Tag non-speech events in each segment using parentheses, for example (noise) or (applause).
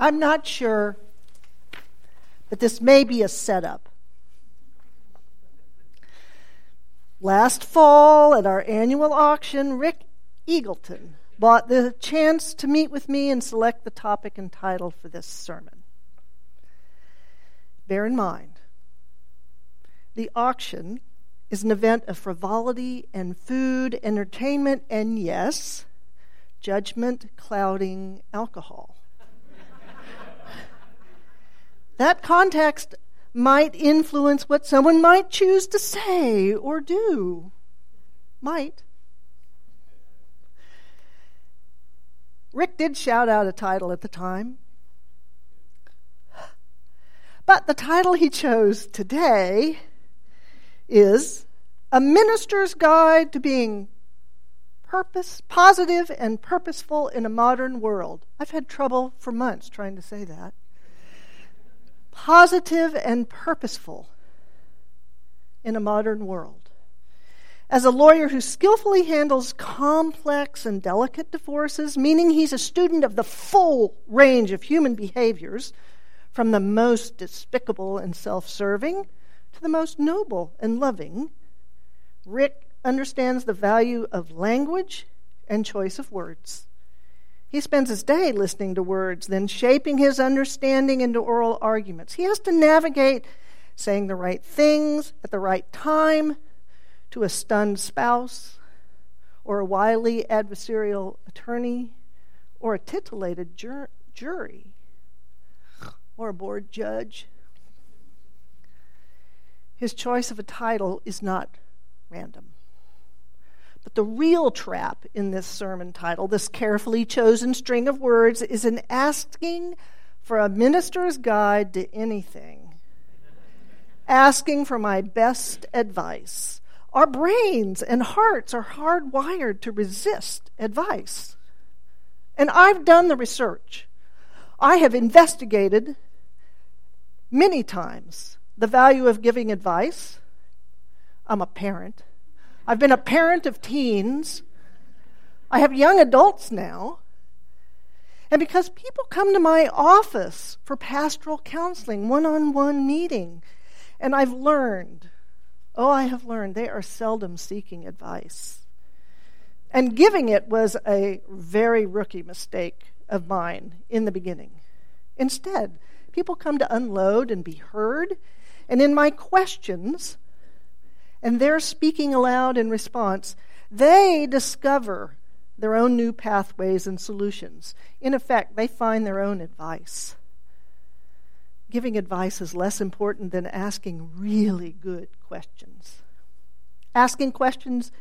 I'm not sure, but this may be a setup. Last fall at our annual auction, Rick Eagleton bought the chance to meet with me and select the topic and title for this sermon. Bear in mind, the auction is an event of frivolity and food, entertainment, and yes, judgment clouding alcohol. That context might influence what someone might choose to say or do. Might. Rick did shout out a title at the time. But the title he chose today is A Minister's Guide to Being Purpose, Positive and Purposeful in a Modern World. I've had trouble for months trying to say that. Positive and purposeful in a modern world. As a lawyer who skillfully handles complex and delicate divorces, meaning he's a student of the full range of human behaviors, from the most despicable and self serving to the most noble and loving, Rick understands the value of language and choice of words. He spends his day listening to words, then shaping his understanding into oral arguments. He has to navigate saying the right things at the right time to a stunned spouse, or a wily adversarial attorney, or a titillated jur- jury, or a bored judge. His choice of a title is not random. But the real trap in this sermon title, this carefully chosen string of words, is in asking for a minister's guide to anything, asking for my best advice our brains and hearts are hardwired to resist advice. And I've done the research. I have investigated many times the value of giving advice. I'm a parent. I've been a parent of teens. I have young adults now. And because people come to my office for pastoral counseling, one on one meeting, and I've learned Oh, I have learned they are seldom seeking advice. And giving it was a very rookie mistake of mine in the beginning. Instead, people come to unload and be heard, and in my questions, and their speaking aloud in response, they discover their own new pathways and solutions. In effect, they find their own advice giving advice is less important than asking really good questions. Asking questions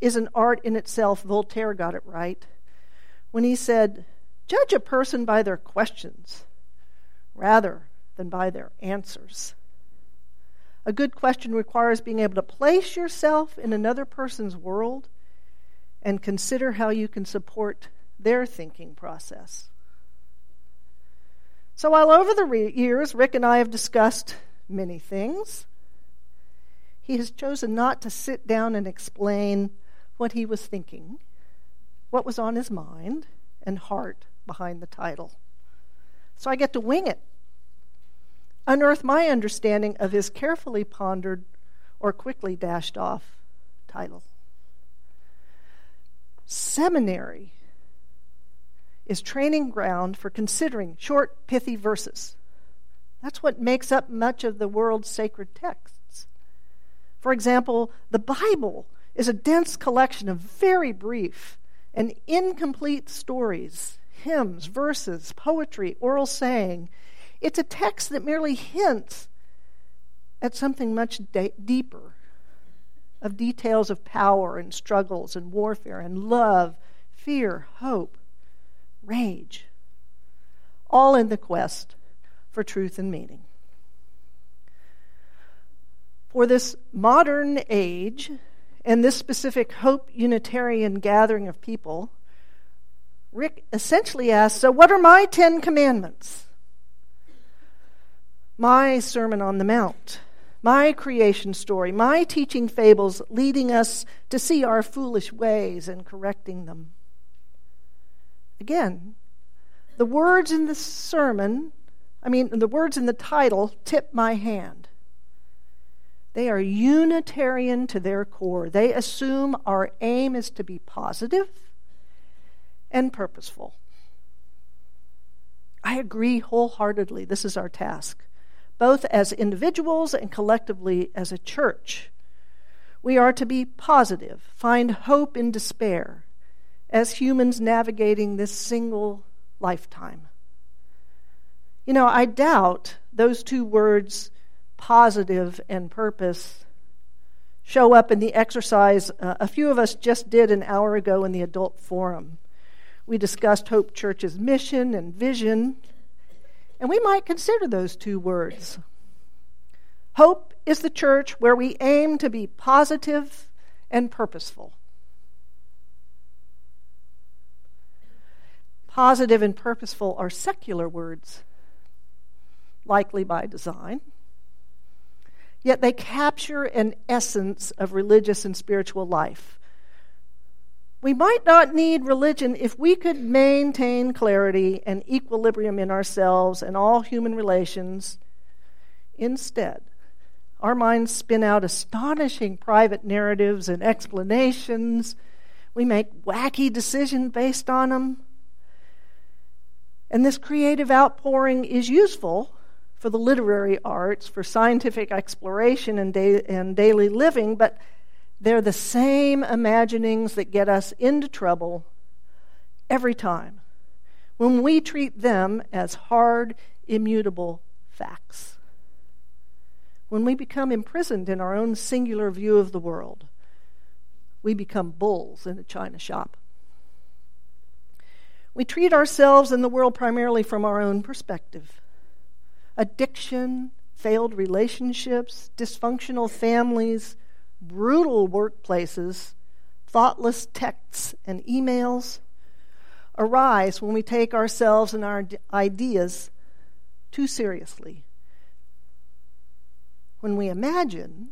is an art in itself. Voltaire got it right when he said, Judge a person by their questions rather than by their answers. A good question requires being able to place yourself in another person's world and consider how you can support their thinking process. So, while over the re- years Rick and I have discussed many things, he has chosen not to sit down and explain what he was thinking, what was on his mind and heart behind the title. So I get to wing it, unearth my understanding of his carefully pondered or quickly dashed off title. Seminary is training ground for considering short, pithy verses. That's what makes up much of the world's sacred texts. For example, the Bible is a dense collection of very brief and incomplete stories, hymns, verses, poetry, oral saying. It's a text that merely hints at something much de- deeper of details of power and struggles and warfare and love, fear, hope rage, all in the quest for truth and meaning. For this modern age and this specific Hope Unitarian gathering of people, Rick essentially asks So, what are my Ten Commandments? My Sermon on the Mount, my creation story, my teaching fables leading us to see our foolish ways and correcting them. Again, The words in the sermon, I mean, the words in the title, tip my hand. They are Unitarian to their core. They assume our aim is to be positive and purposeful. I agree wholeheartedly. This is our task, both as individuals and collectively as a church. We are to be positive, find hope in despair as humans navigating this single lifetime. You know, I doubt those two words, positive and purpose, show up in the exercise uh, a few of us just did an hour ago in the adult forum. We discussed Hope Church's mission and vision, and we might consider those two words. Hope is the church where we aim to be positive and purposeful. Positive and purposeful are secular words, likely by design. Yet they capture an essence of religious and spiritual life. We might not need religion if we could maintain clarity and equilibrium in ourselves and all human relations. Instead, our minds spin out astonishing private narratives and explanations. We make wacky decisions based on them. And this creative outpouring is useful for the literary arts, for scientific exploration and, da- and daily living, but they're the same imaginings that get us into trouble every time when we treat them as hard, immutable facts. When we become imprisoned in our own singular view of the world, we become bulls in a china shop. We treat ourselves and the world primarily from our own perspective. Addiction, failed relationships, dysfunctional families, brutal workplaces, thoughtless texts and emails arise when we take ourselves and our ideas too seriously. When we imagine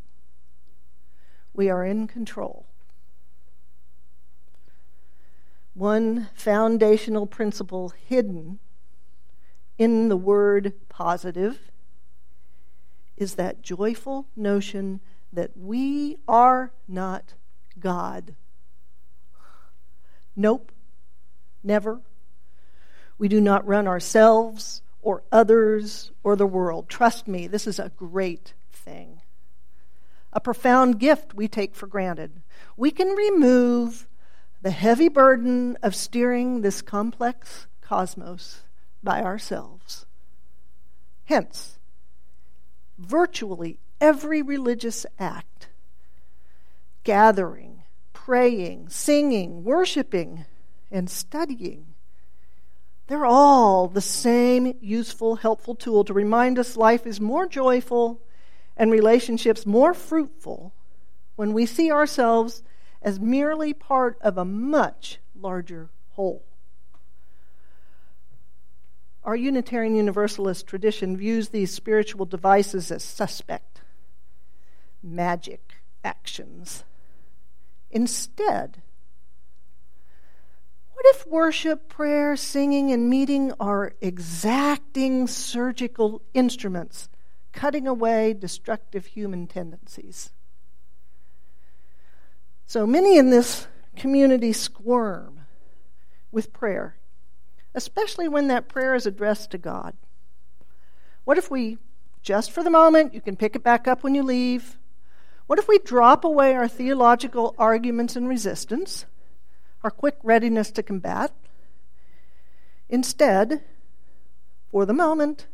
we are in control. one foundational principle hidden in the word positive is that joyful notion that we are not God. Nope, never. We do not run ourselves or others or the world. Trust me, this is a great thing. A profound gift we take for granted. We can remove the heavy burden of steering this complex cosmos by ourselves. Hence, virtually every religious act, gathering, praying, singing, worshiping, and studying, they're all the same useful, helpful tool to remind us life is more joyful and relationships more fruitful when we see ourselves as merely part of a much larger whole. Our Unitarian Universalist tradition views these spiritual devices as suspect, magic actions. Instead, what if worship, prayer, singing, and meeting are exacting surgical instruments cutting away destructive human tendencies? So many in this community squirm with prayer, especially when that prayer is addressed to God. What if we, just for the moment, you can pick it back up when you leave, what if we drop away our theological arguments and resistance, our quick readiness to combat? Instead, for the moment,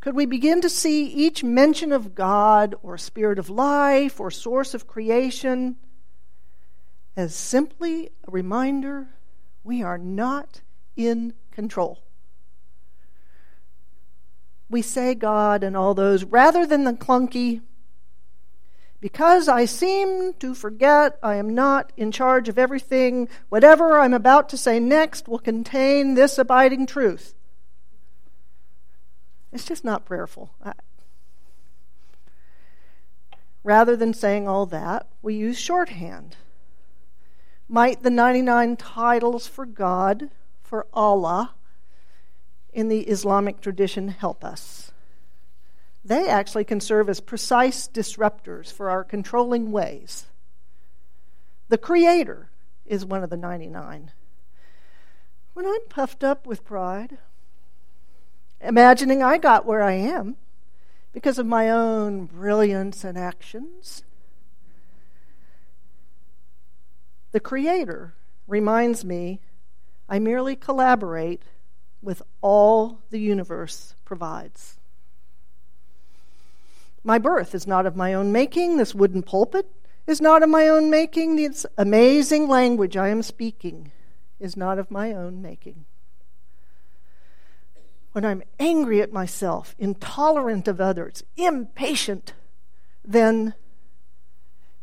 could we begin to see each mention of God or spirit of life or source of creation as simply a reminder we are not in control. We say God and all those rather than the clunky, because I seem to forget I am not in charge of everything, whatever I'm about to say next will contain this abiding truth. It's just not prayerful. Rather than saying all that, we use shorthand might the 99 titles for God, for Allah, in the Islamic tradition help us. They actually can serve as precise disruptors for our controlling ways. The Creator is one of the 99. When I'm puffed up with pride, imagining I got where I am because of my own brilliance and actions, the Creator reminds me I merely collaborate with all the universe provides. My birth is not of my own making. This wooden pulpit is not of my own making. This amazing language I am speaking is not of my own making. When I'm angry at myself, intolerant of others, impatient, then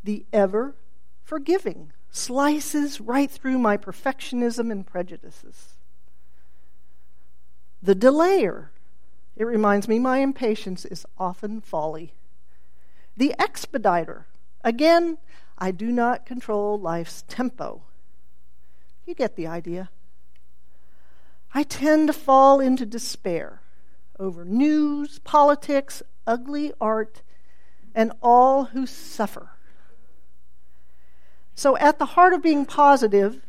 the ever forgiving slices right through my perfectionism and prejudices. The delayer, it reminds me my impatience is often folly. The expediter, again, I do not control life's tempo. You get the idea. I tend to fall into despair over news, politics, ugly art, and all who suffer. So, at the heart of being positive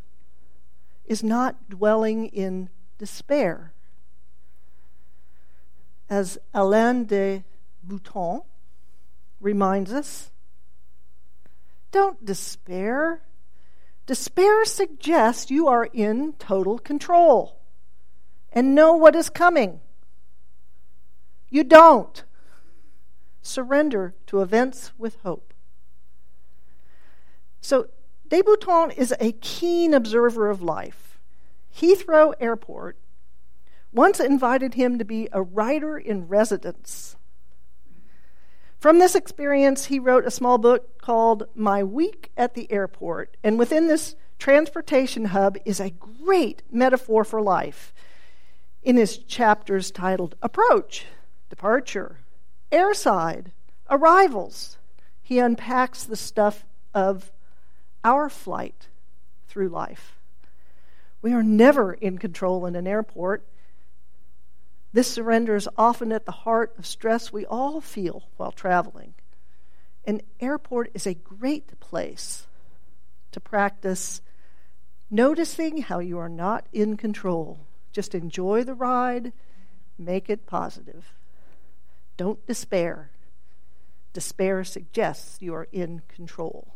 is not dwelling in despair. As Alain de Botton reminds us, don't despair. Despair suggests you are in total control and know what is coming. You don't. Surrender to events with hope. So, De Botton is a keen observer of life. Heathrow Airport once invited him to be a writer in residence. From this experience, he wrote a small book called My Week at the Airport. And within this transportation hub is a great metaphor for life in his chapters titled Approach, Departure, Airside, Arrivals. He unpacks the stuff of our flight through life. We are never in control in an airport. This surrender is often at the heart of stress we all feel while traveling. An airport is a great place to practice noticing how you are not in control. Just enjoy the ride, make it positive. Don't despair. Despair suggests you are in control.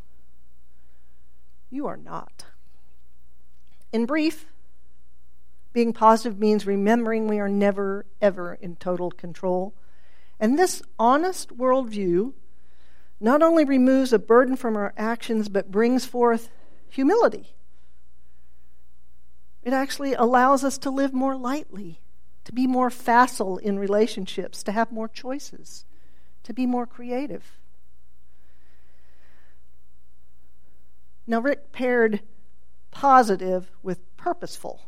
You are not. In brief, being positive means remembering we are never, ever in total control. And this honest worldview not only removes a burden from our actions, but brings forth humility. It actually allows us to live more lightly, to be more facile in relationships, to have more choices, to be more creative. Now, Rick paired positive with purposeful.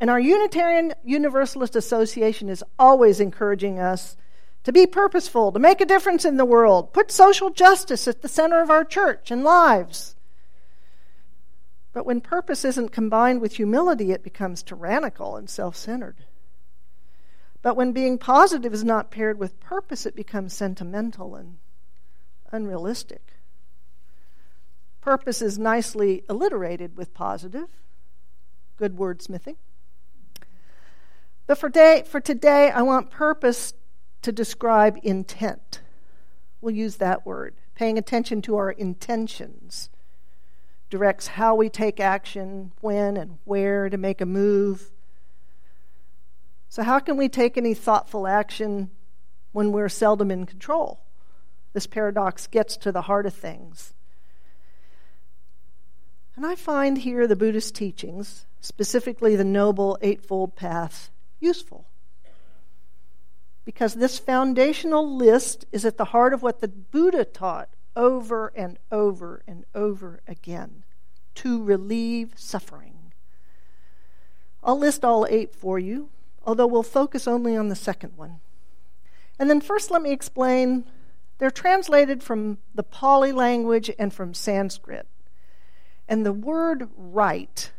And our Unitarian Universalist Association is always encouraging us to be purposeful, to make a difference in the world, put social justice at the center of our church and lives. But when purpose isn't combined with humility, it becomes tyrannical and self centered. But when being positive is not paired with purpose, it becomes sentimental and unrealistic. Purpose is nicely alliterated with positive. Good wordsmithing. But for, day, for today, I want purpose to describe intent. We'll use that word. Paying attention to our intentions directs how we take action, when and where to make a move. So, how can we take any thoughtful action when we're seldom in control? This paradox gets to the heart of things. And I find here the Buddhist teachings, specifically the Noble Eightfold Path, useful. Because this foundational list is at the heart of what the Buddha taught over and over and over again to relieve suffering. I'll list all eight for you, although we'll focus only on the second one. And then, first, let me explain they're translated from the Pali language and from Sanskrit. And the word right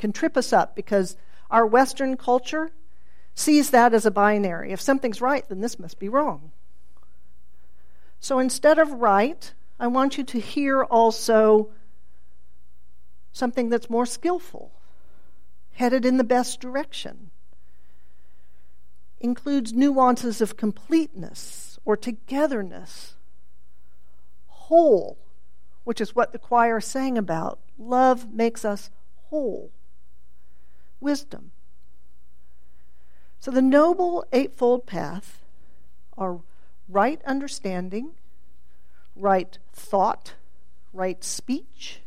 can trip us up because Our Western culture sees that as a binary. If something's right, then this must be wrong. So instead of right, I want you to hear also something that's more skillful, headed in the best direction. Includes nuances of completeness or togetherness, whole, which is what the choir sang about. Love makes us whole. Wisdom. So the Noble Eightfold Path are right understanding, right thought, right speech,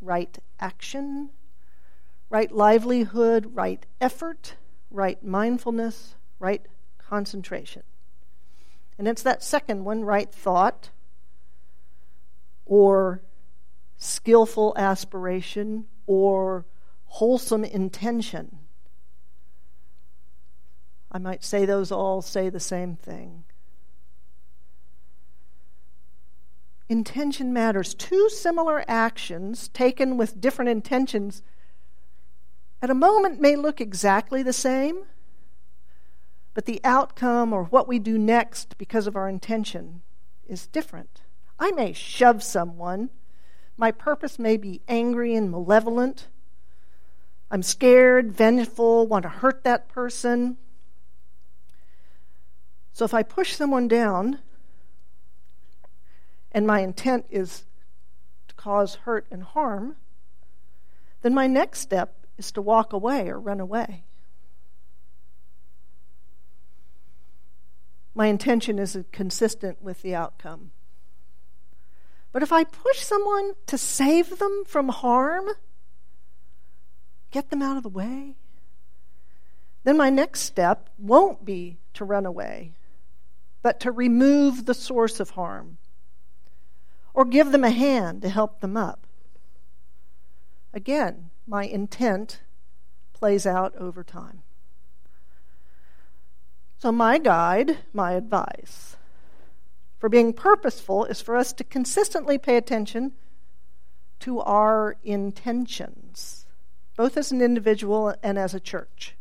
right action, right livelihood, right effort, right mindfulness, right concentration. And it's that second one, right thought or skillful aspiration or wholesome intention. I might say those all say the same thing. Intention matters. Two similar actions taken with different intentions at a moment may look exactly the same, but the outcome or what we do next because of our intention is different. I may shove someone. My purpose may be angry and malevolent. I'm scared, vengeful, want to hurt that person. So if I push someone down and my intent is to cause hurt and harm, then my next step is to walk away or run away. My intention is consistent with the outcome. But if I push someone to save them from harm, get them out of the way, then my next step won't be to run away, but to remove the source of harm or give them a hand to help them up. Again, my intent plays out over time. So, my guide, my advice for being purposeful is for us to consistently pay attention to our intentions, both as an individual and as a church.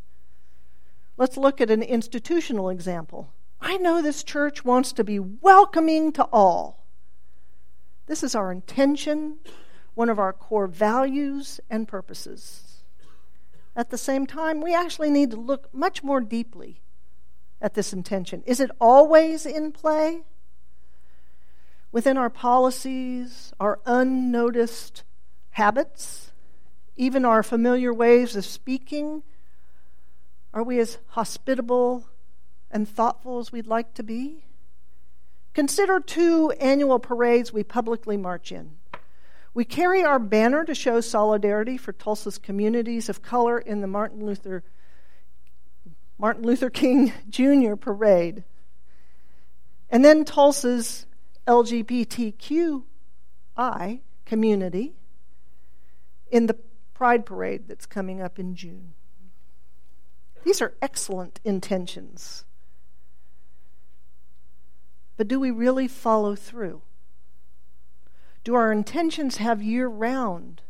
Let's look at an institutional example. I know this church wants to be welcoming to all. This is our intention, one of our core values and purposes. At the same time, we actually need to look much more deeply at this intention. Is it always in play? within our policies, our unnoticed habits, even our familiar ways of speaking? Are we as hospitable and thoughtful as we'd like to be? Consider two annual parades we publicly march in. We carry our banner to show solidarity for Tulsa's communities of color in the Martin Luther Martin Luther King (laughs) Jr. parade. And then Tulsa's LGBTQI community in the Pride Parade that's coming up in June. These are excellent intentions. But do we really follow through? Do our intentions have year round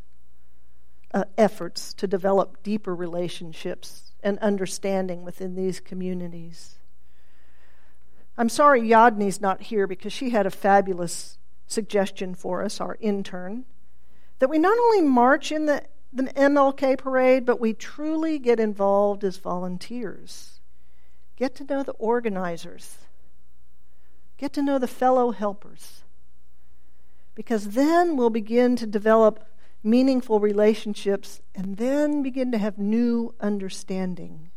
uh, efforts to develop deeper relationships and understanding within these communities? I'm sorry Yadni's not here because she had a fabulous suggestion for us, our intern, that we not only march in the, the MLK parade, but we truly get involved as volunteers. Get to know the organizers. Get to know the fellow helpers. Because then we'll begin to develop meaningful relationships and then begin to have new understanding.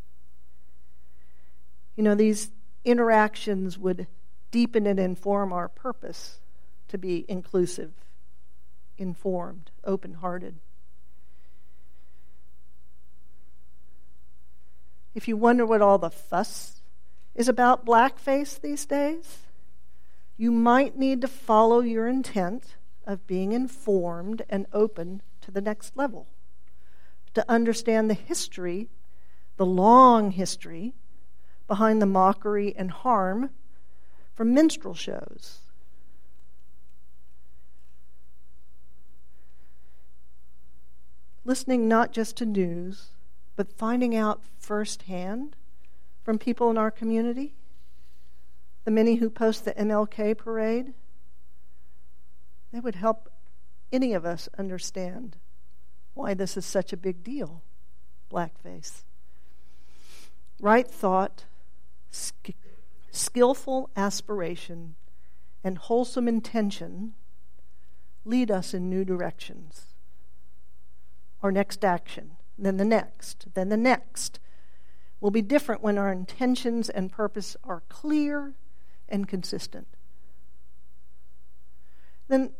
You know, these interactions would deepen and inform our purpose to be inclusive, informed, open hearted. If you wonder what all the fuss is about blackface these days, you might need to follow your intent of being informed and open to the next level. To understand the history, the long history behind the mockery and harm from minstrel shows. Listening not just to news, but finding out firsthand from people in our community, the many who post the MLK parade, they would help any of us understand why this is such a big deal blackface. Right thought, sk- skillful aspiration, and wholesome intention lead us in new directions. Our next action, then the next, then the next, will be different when our intentions and purpose are clear and consistent. Then,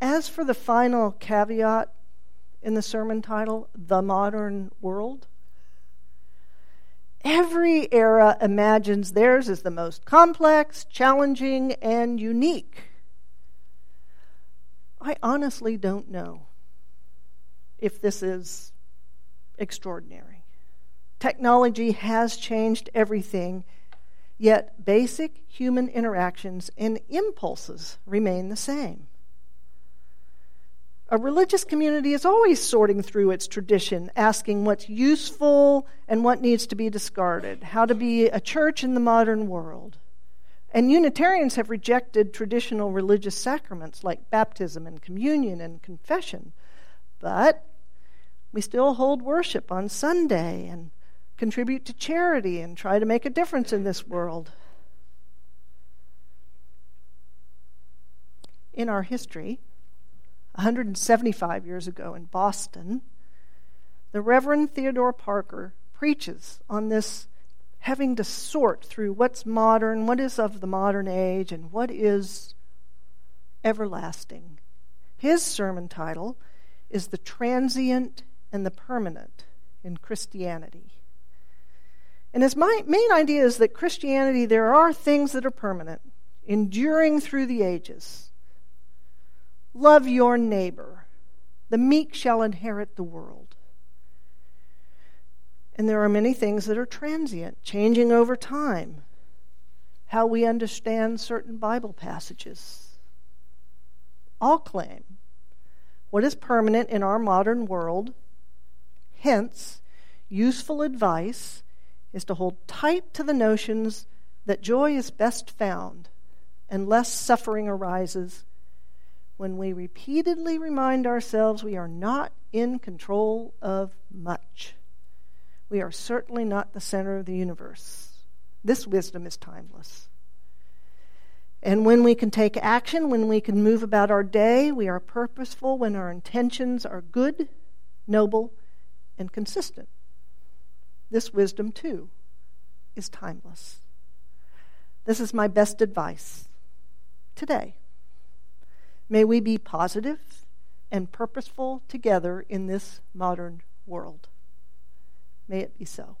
as for the final caveat in the sermon title, The Modern World, every era imagines theirs as the most complex, challenging, and unique. I honestly don't know if this is extraordinary. Technology has changed everything, yet basic human interactions and impulses remain the same. A religious community is always sorting through its tradition, asking what's useful and what needs to be discarded, how to be a church in the modern world. And Unitarians have rejected traditional religious sacraments like baptism and communion and confession. But we still hold worship on Sunday and contribute to charity and try to make a difference in this world. In our history, 175 years ago in Boston, the Reverend Theodore Parker preaches on this having to sort through what's modern, what is of the modern age, and what is everlasting. His sermon title is The Transient and the Permanent in Christianity. And his main idea is that Christianity, there are things that are permanent, enduring through the ages Love your neighbor. The meek shall inherit the world. And there are many things that are transient, changing over time. How we understand certain Bible passages. All claim what is permanent in our modern world. Hence, useful advice is to hold tight to the notions that joy is best found and less suffering arises when we repeatedly remind ourselves we are not in control of much. We are certainly not the center of the universe. This wisdom is timeless. And when we can take action, when we can move about our day, we are purposeful when our intentions are good, noble, and consistent. This wisdom, too, is timeless. This is my best advice today. May we be positive and purposeful together in this modern world. May it be so.